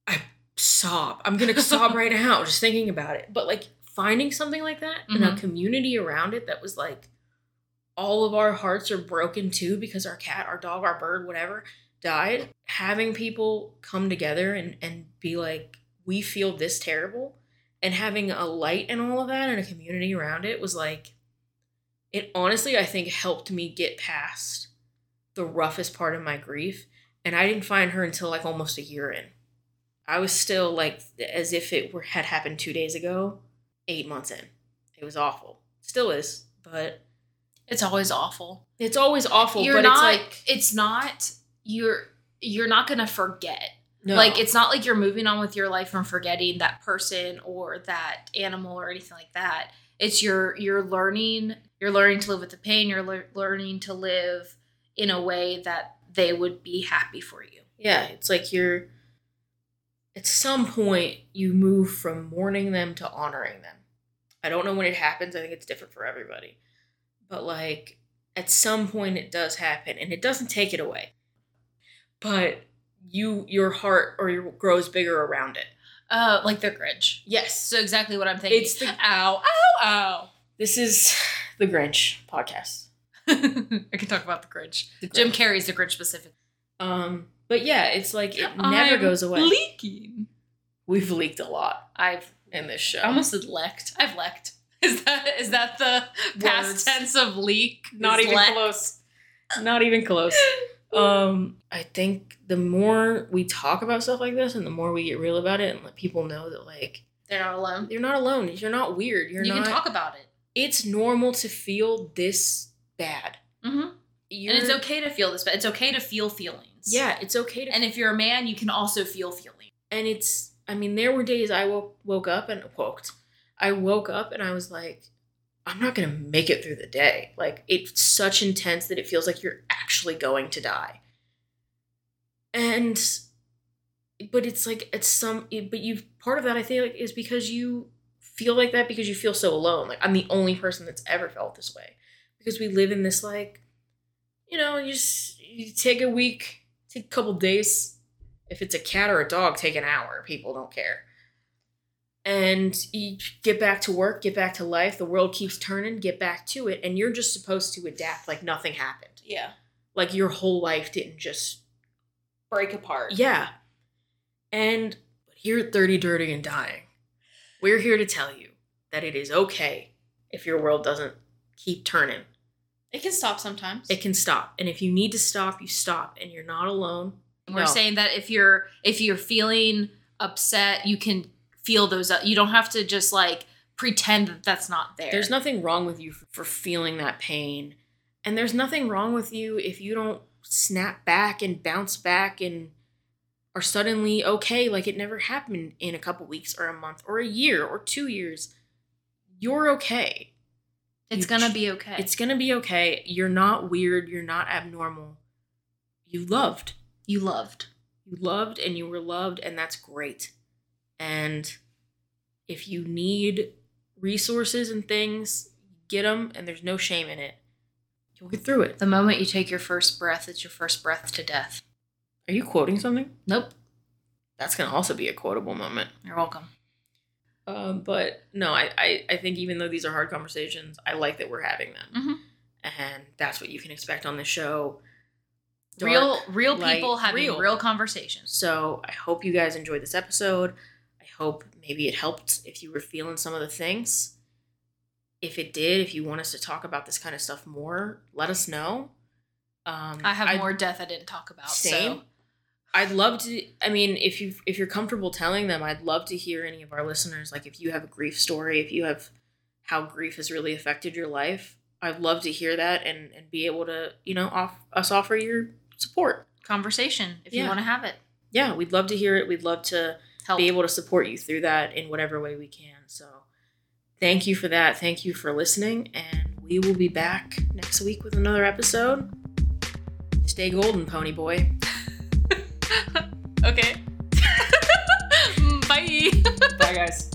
i sob. I'm gonna sob right now just thinking about it. But like finding something like that and a Mhm. community around it that was like all of our hearts are broken too because our cat our dog our bird whatever died having people come together and and be like we feel this terrible and having a light and all of that and a community around it was like it honestly i think helped me get past the roughest part of my grief and i didn't find her until like almost a year in. I was still like as if it were had happened two days ago eight months in. It was awful. Still is but It's always awful. it's always awful you're but not it's like it's not you're you're not gonna forget. no. Like it's not like you're moving on with your life and forgetting that person or that animal or anything like that. It's you're you're learning you're learning to live with the pain. You're lear- learning to live in a way that they would be happy for you. Yeah, it's like you're at some point you move from mourning them to honoring them. I don't know when it happens. I think it's different for everybody. But like at some point it does happen and it doesn't take it away. But you your heart or your grows bigger around it. Uh, like the Grinch. Yes. So exactly what I'm thinking. It's the ow ow ow. this is the Grinch podcast. I can talk about the Grinch. The Jim Carrey's the Grinch specific. Um but yeah, it's like it never I'm goes away. Leaking. We've leaked a lot I've in this show. I almost said lecked. I've lecked. Is that is that the past Words. tense of leak? not even close not even close um i think the more we talk about stuff like this and the more we get real about it and let people know that like They're not alone. you're not alone you're not weird you're you not can talk about it. it's normal to feel this bad Mm-hmm. And it's okay to feel this, bad. it's okay to feel feelings. yeah it's okay to And if you're a man, you can also feel feelings. and it's i mean there were days i woke woke up and woke i woke up and i was like i'm not gonna make it through the day. Like it's such intense that it feels like you're actually going to die. And but it's like it's some but you part of that i think is because you feel like that because you feel so alone. Like i'm the only person that's ever felt this way. Because we live in this like you know you just you take a week take a couple days. If it's a cat or a dog take an hour. People don't care and you get back to work get back to life the world keeps turning get back to it and you're just supposed to adapt like nothing happened Yeah. like your whole life didn't just Break apart. yeah. And you're 30 Dirty and Dying, we're here to tell you that it is okay if your world doesn't keep turning. It can stop sometimes. It can stop. And if you need to stop, you stop and you're not alone. We're No. saying that if you're if you're feeling upset, you can feel those. uh, You don't have to just like pretend that that's not there. There's nothing wrong with you for, feeling that pain. And there's nothing wrong with you if you don't snap back and bounce back and are suddenly okay like it never happened in a couple weeks or a month or a year or 2 years. You're okay. It's you gonna ch- be okay. It's going to be okay. You're not weird, you're not abnormal. You loved. you loved. You loved and you were loved, and that's great. And if you need resources and things, get them, and there's no shame in it. You'll get through it. The moment you take your first breath, it's your first breath to death. Are you quoting something? Nope. That's going to also be a quotable moment. You're welcome. Um, but no, I, I, I think even though these are hard conversations, I like that we're having them. Mhm. And that's what you can expect on this show. real, real light, people having real. real conversations. So I hope you guys enjoyed this episode. Hope maybe it helped if you were feeling some of the things. If it did, if you want us to talk about this kind of stuff more, let us know. Um, I have I'd- more death I didn't talk about. Same. So I'd love to. I mean, if you if you're comfortable telling them, I'd love to hear any of our listeners. Like, if you have a grief story, if you have how grief has really affected your life, I'd love to hear that and and be able to you know off us offer your support. Conversation if you want to have it. Yeah, we'd love to hear it. We'd love to Help. be able to support you through that in whatever way we can. So, thank you for that. Thank you for listening, and we will be back next week with another episode. Stay golden, pony boy. okay. Bye. Bye, guys.